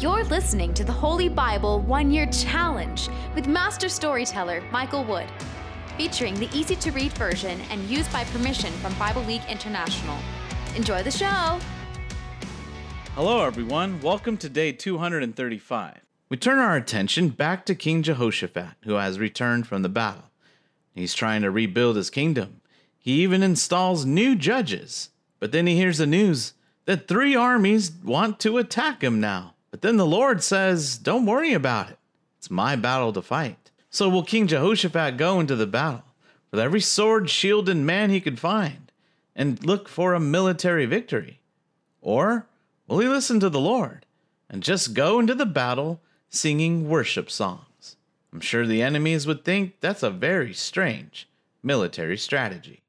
You're listening to the Holy Bible One Year Challenge with Master Storyteller Michael Wood, featuring the easy to read version and used by permission from Bible League International. Enjoy the show! Hello, everyone. Welcome to day 235. We turn our attention back to King Jehoshaphat, who has returned from the battle. He's trying to rebuild his kingdom. He even installs new judges. But then he hears the news that three armies want to attack him now. But then the Lord says, Don't worry about it. It's my battle to fight. So will King Jehoshaphat go into the battle with every sword, shield, and man he could find and look for a military victory? Or will he listen to the Lord and just go into the battle singing worship songs? I'm sure the enemies would think that's a very strange military strategy.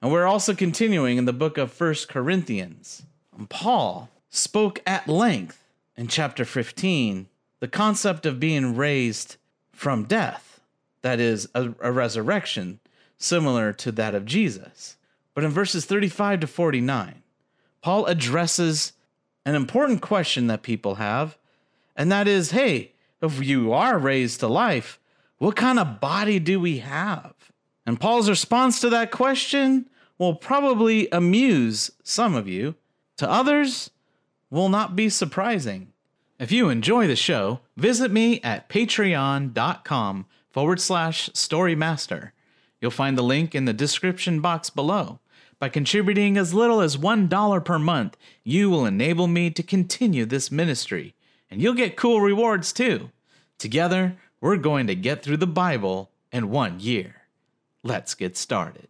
And we're also continuing in the book of First Corinthians. Paul spoke at length in chapter 15 the concept of being raised from death, that is, a, a resurrection similar to that of Jesus. But in verses 35 to 49, Paul addresses an important question that people have, and that is hey, if you are raised to life, what kind of body do we have? And Paul's response to that question will probably amuse some of you. To others, will not be surprising. If you enjoy the show, visit me at patreon.com forward slash storymaster. You'll find the link in the description box below. By contributing as little as $1 per month, you will enable me to continue this ministry, and you'll get cool rewards too. Together, we're going to get through the Bible in one year. Let's get started.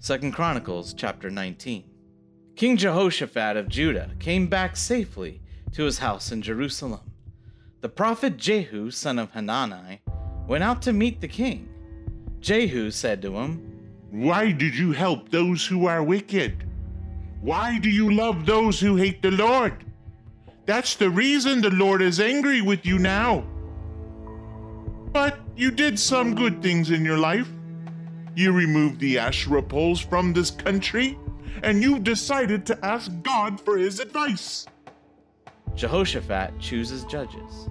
Second Chronicles chapter 19. King Jehoshaphat of Judah came back safely to his house in Jerusalem. The prophet Jehu, son of Hanani, went out to meet the king. Jehu said to him, Why did you help those who are wicked? Why do you love those who hate the Lord? That's the reason the Lord is angry with you now. But you did some good things in your life. You removed the Asherah poles from this country, and you decided to ask God for his advice. Jehoshaphat chooses judges.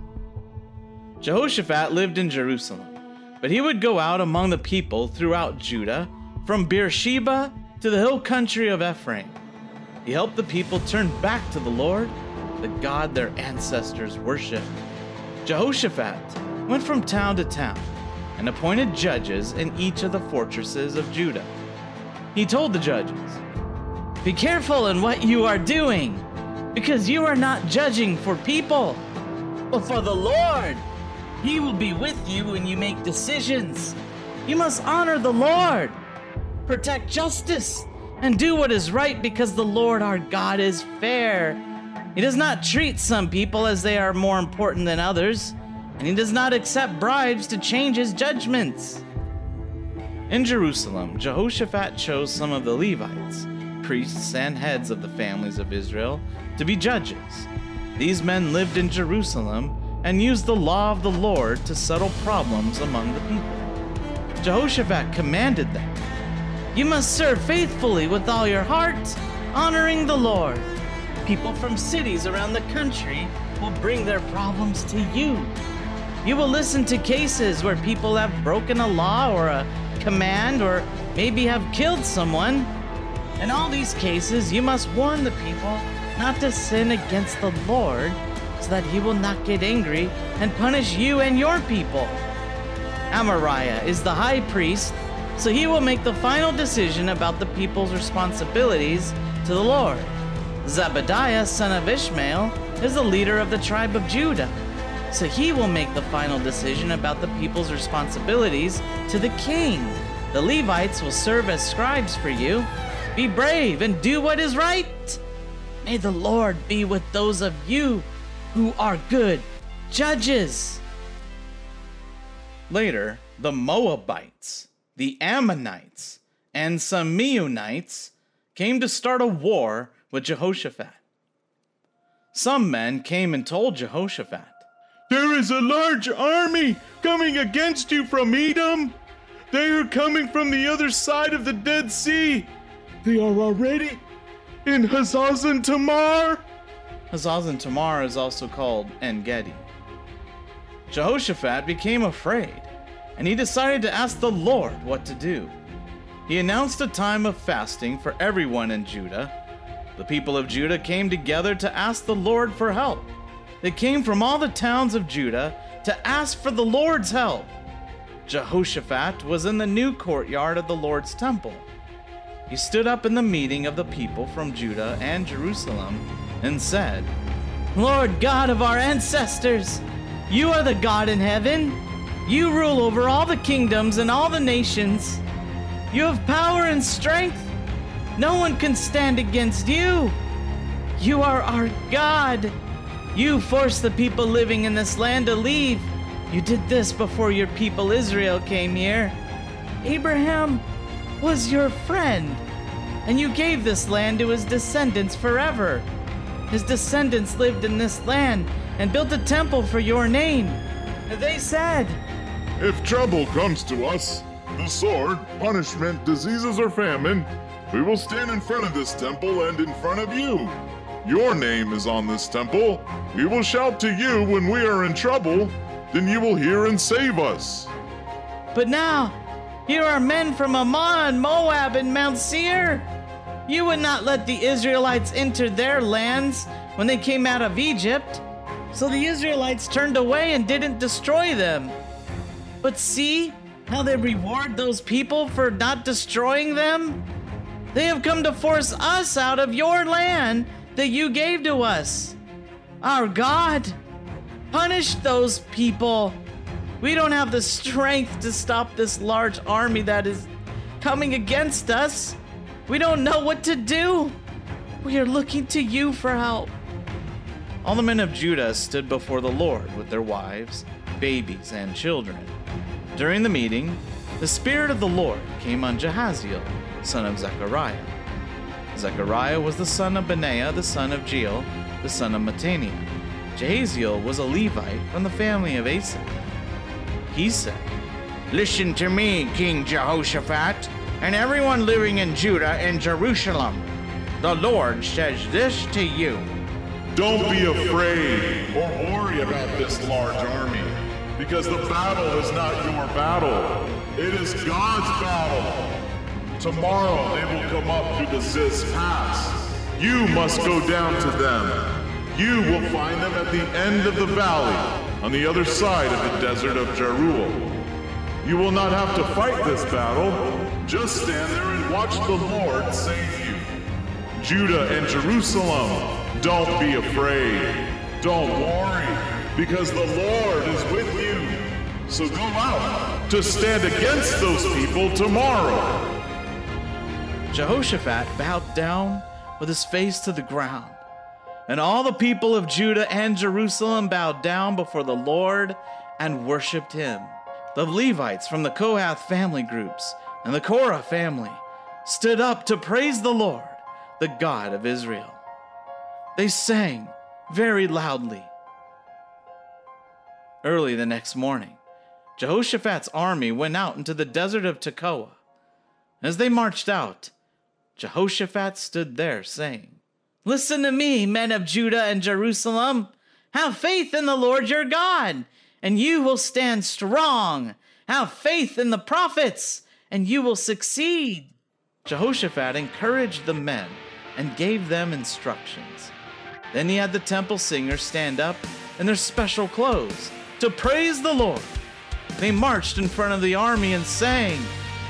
Jehoshaphat lived in Jerusalem, but he would go out among the people throughout Judah, from Beersheba to the hill country of Ephraim. He helped the people turn back to the Lord, the God their ancestors worshiped. Jehoshaphat went from town to town and appointed judges in each of the fortresses of Judah. He told the judges, Be careful in what you are doing, because you are not judging for people, but for the Lord. He will be with you when you make decisions. You must honor the Lord, protect justice, and do what is right because the Lord our God is fair. He does not treat some people as they are more important than others and he does not accept bribes to change his judgments. In Jerusalem, Jehoshaphat chose some of the Levites, priests and heads of the families of Israel, to be judges. These men lived in Jerusalem and used the law of the Lord to settle problems among the people. Jehoshaphat commanded them You must serve faithfully with all your heart, honoring the Lord. People from cities around the country will bring their problems to you you will listen to cases where people have broken a law or a command or maybe have killed someone. In all these cases, you must warn the people not to sin against the Lord so that he will not get angry and punish you and your people. Amariah is the high priest, so he will make the final decision about the people's responsibilities to the Lord. Zebadiah, son of Ishmael, is the leader of the tribe of Judah so he will make the final decision about the people's responsibilities to the king. The Levites will serve as scribes for you. Be brave and do what is right. May the Lord be with those of you who are good judges. Later, the Moabites, the Ammonites, and some Meunites came to start a war with Jehoshaphat. Some men came and told Jehoshaphat, there is a large army coming against you from Edom. They are coming from the other side of the Dead Sea. They are already in Hazazon Tamar. Hazazon Tamar is also called En Gedi. Jehoshaphat became afraid, and he decided to ask the Lord what to do. He announced a time of fasting for everyone in Judah. The people of Judah came together to ask the Lord for help. They came from all the towns of Judah to ask for the Lord's help. Jehoshaphat was in the new courtyard of the Lord's temple. He stood up in the meeting of the people from Judah and Jerusalem and said, Lord God of our ancestors, you are the God in heaven. You rule over all the kingdoms and all the nations. You have power and strength. No one can stand against you. You are our God. You forced the people living in this land to leave. You did this before your people Israel came here. Abraham was your friend, and you gave this land to his descendants forever. His descendants lived in this land and built a temple for your name. They said, If trouble comes to us, the sword, punishment, diseases, or famine, we will stand in front of this temple and in front of you. Your name is on this temple. We will shout to you when we are in trouble, then you will hear and save us. But now, here are men from Ammon, Moab, and Mount Seir. You would not let the Israelites enter their lands when they came out of Egypt. So the Israelites turned away and didn't destroy them. But see how they reward those people for not destroying them? They have come to force us out of your land that you gave to us. Our God, punish those people. We don't have the strength to stop this large army that is coming against us. We don't know what to do. We are looking to you for help. All the men of Judah stood before the Lord with their wives, babies, and children. During the meeting, the Spirit of the Lord came on Jehaziel, son of Zechariah. Zechariah was the son of Benaiah, the son of Jeiel, the son of Mattaniah. Jehaziel was a Levite from the family of Asaph. He said, Listen to me, King Jehoshaphat, and everyone living in Judah and Jerusalem. The Lord says this to you Don't be afraid or worry about this large army, because the battle is not your battle. It is God's battle. Tomorrow they will come up through the Ziz Pass. You must go down to them. You will find them at the end of the valley, on the other side of the desert of Jeruel. You will not have to fight this battle. Just stand there and watch the Lord save you. Judah and Jerusalem, don't be afraid. Don't worry, because the Lord is with you. So go out to stand against those people tomorrow. Jehoshaphat bowed down with his face to the ground. And all the people of Judah and Jerusalem bowed down before the Lord and worshiped him. The Levites from the Kohath family groups and the Korah family stood up to praise the Lord, the God of Israel. They sang very loudly. Early the next morning, Jehoshaphat's army went out into the desert of Tekoa. As they marched out, Jehoshaphat stood there saying, Listen to me, men of Judah and Jerusalem. Have faith in the Lord your God, and you will stand strong. Have faith in the prophets, and you will succeed. Jehoshaphat encouraged the men and gave them instructions. Then he had the temple singers stand up in their special clothes to praise the Lord. They marched in front of the army and sang,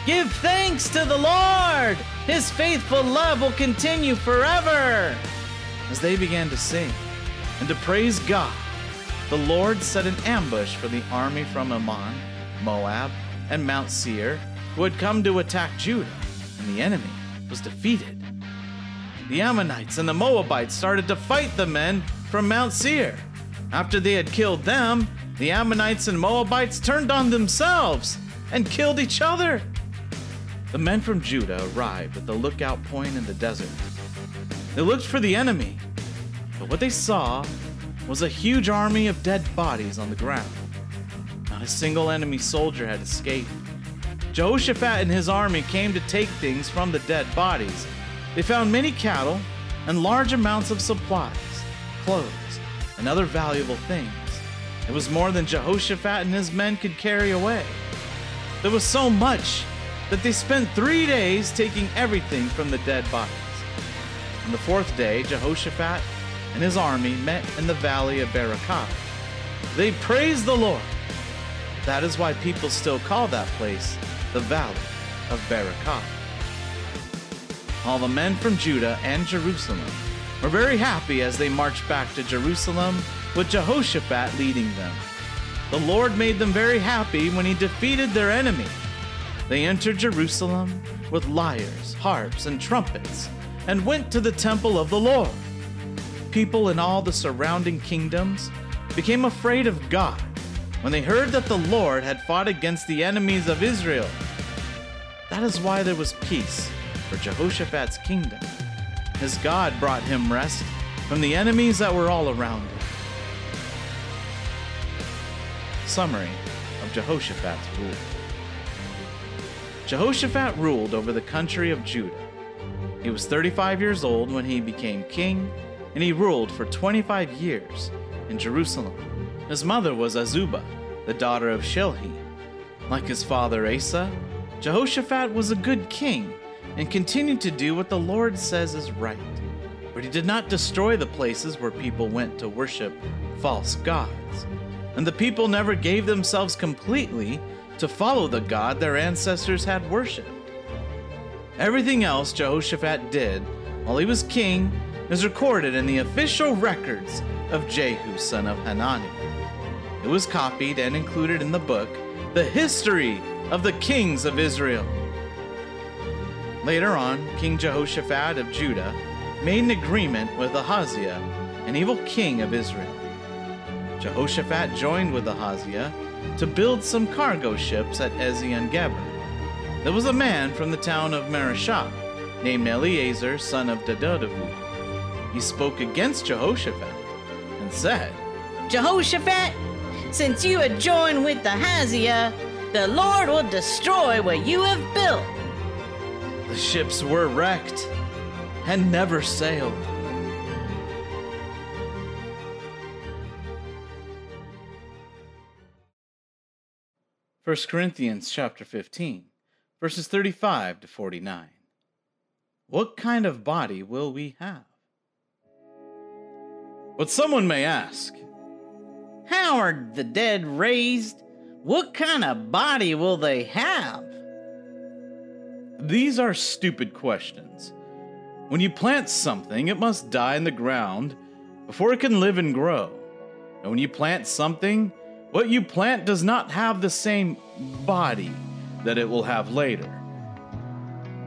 Give thanks to the Lord! His faithful love will continue forever! As they began to sing and to praise God, the Lord set an ambush for the army from Ammon, Moab, and Mount Seir who had come to attack Judah, and the enemy was defeated. The Ammonites and the Moabites started to fight the men from Mount Seir. After they had killed them, the Ammonites and Moabites turned on themselves and killed each other. The men from Judah arrived at the lookout point in the desert. They looked for the enemy, but what they saw was a huge army of dead bodies on the ground. Not a single enemy soldier had escaped. Jehoshaphat and his army came to take things from the dead bodies. They found many cattle and large amounts of supplies. clothes, and other valuable things. It was more than Jehoshaphat and his men could carry away. There was so much that they spent three days taking everything from the dead bodies. On the fourth day, Jehoshaphat and his army met in the valley of Berakah. They praised the Lord. That is why people still call that place the Valley of Berakah. All the men from Judah and Jerusalem were very happy as they marched back to Jerusalem with Jehoshaphat leading them. The Lord made them very happy when he defeated their enemy. They entered Jerusalem with lyres, harps, and trumpets and went to the temple of the Lord. People in all the surrounding kingdoms became afraid of God when they heard that the Lord had fought against the enemies of Israel. That is why there was peace for Jehoshaphat's kingdom, as God brought him rest from the enemies that were all around him. Summary of Jehoshaphat's rule Jehoshaphat ruled over the country of Judah. He was 35 years old when he became king, and he ruled for 25 years in Jerusalem. His mother was Azubah, the daughter of Shilhi. Like his father Asa, Jehoshaphat was a good king and continued to do what the Lord says is right. But he did not destroy the places where people went to worship false gods. And the people never gave themselves completely to follow the God their ancestors had worshiped. Everything else Jehoshaphat did while he was king is recorded in the official records of Jehu, son of Hanani. It was copied and included in the book, The History of the Kings of Israel. Later on, King Jehoshaphat of Judah made an agreement with Ahaziah, an evil king of Israel. Jehoshaphat joined with Ahaziah to build some cargo ships at Ezion Geber. There was a man from the town of Mareshah named Eleazar, son of Dododavu. He spoke against Jehoshaphat and said, Jehoshaphat, since you had joined with Ahaziah, the Lord will destroy what you have built. The ships were wrecked and never sailed. First Corinthians chapter 15, verses 35 to 49. What kind of body will we have? But someone may ask, How are the dead raised? What kind of body will they have? These are stupid questions. When you plant something, it must die in the ground before it can live and grow. And when you plant something, what you plant does not have the same body that it will have later.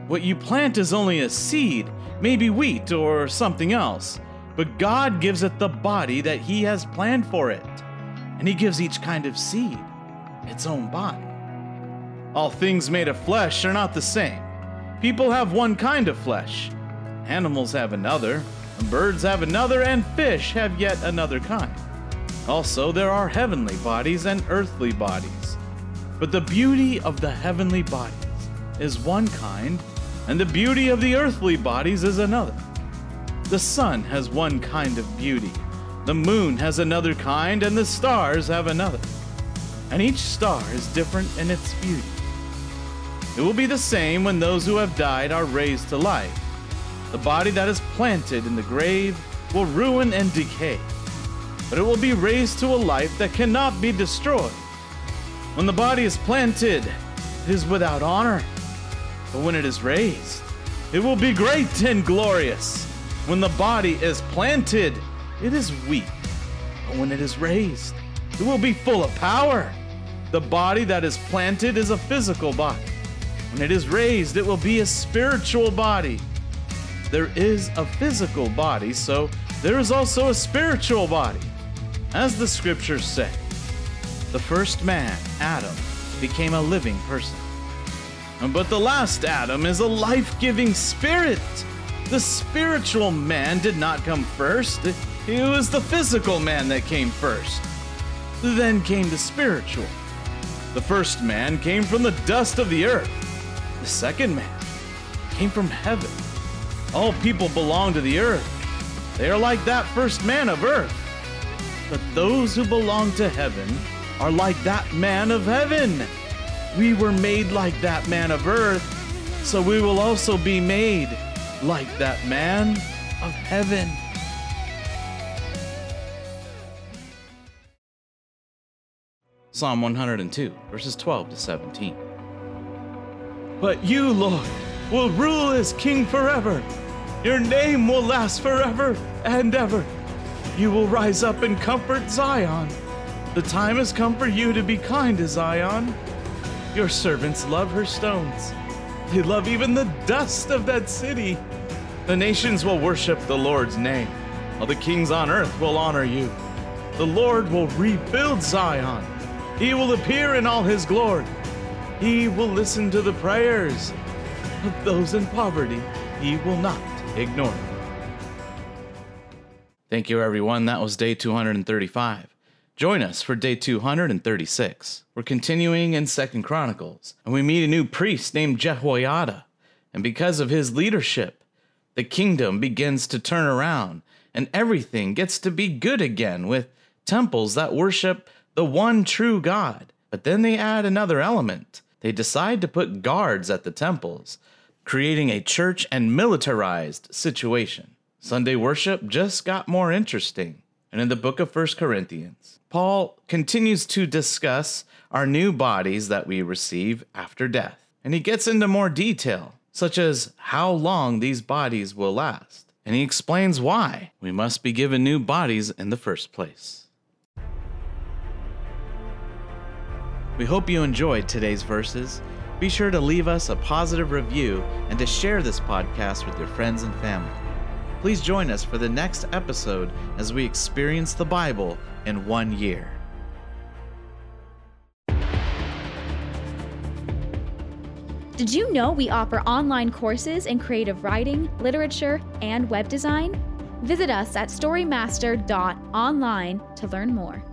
What you plant is only a seed, maybe wheat or something else, but God gives it the body that He has planned for it. And He gives each kind of seed its own body. All things made of flesh are not the same. People have one kind of flesh, animals have another, birds have another, and fish have yet another kind. Also, there are heavenly bodies and earthly bodies. But the beauty of the heavenly bodies is one kind, and the beauty of the earthly bodies is another. The sun has one kind of beauty, the moon has another kind, and the stars have another. And each star is different in its beauty. It will be the same when those who have died are raised to life. The body that is planted in the grave will ruin and decay but it will be raised to a life that cannot be destroyed. When the body is planted, it is without honor, but when it is raised, it will be great and glorious. When the body is planted, it is weak, but when it is raised, it will be full of power. The body that is planted is a physical body. When it is raised, it will be a spiritual body. There is a physical body, so there is also a spiritual body. As the scriptures say, the first man, Adam, became a living person. But the last Adam is a life giving spirit. The spiritual man did not come first, it was the physical man that came first. Then came the spiritual. The first man came from the dust of the earth, the second man came from heaven. All people belong to the earth They are like that first man of earth. But those who belong to heaven are like that man of heaven. We were made like that man of earth, so we will also be made like that man of heaven. Psalm 102, verses 12 to 17. But you, Lord, will rule as king forever. Your name will last forever and ever. You will rise up and comfort Zion. The time has come for you to be kind to Zion. Your servants love her stones. They love even the dust of that city. The nations will worship the Lord's name, while the kings on earth will honor you. The Lord will rebuild Zion. He will appear in all his glory. He will listen to the prayers of those in poverty. He will not ignore them. Thank you, everyone. That was day 235. Join us for day 236. We're continuing in Second Chronicles, and we meet a new priest named Jehoiada. And because of his leadership, the kingdom begins to turn around, and everything gets to be good again with temples that worship the one true God. But then they add another element. They decide to put guards at the temples, creating a church and militarized situation. Sunday worship just got more interesting. And in the book of 1 Corinthians, Paul continues to discuss our new bodies that we receive after death. And he gets into more detail, such as how long these bodies will last. And he explains why we must be given new bodies in the first place. We hope you enjoyed today's verses. Be sure to leave us a positive review and to share this podcast with your friends and family. Please join us for the next episode as we experience the Bible in one year. Did you know we offer online courses in creative writing, literature, and web design? Visit us at storymaster.online to learn more.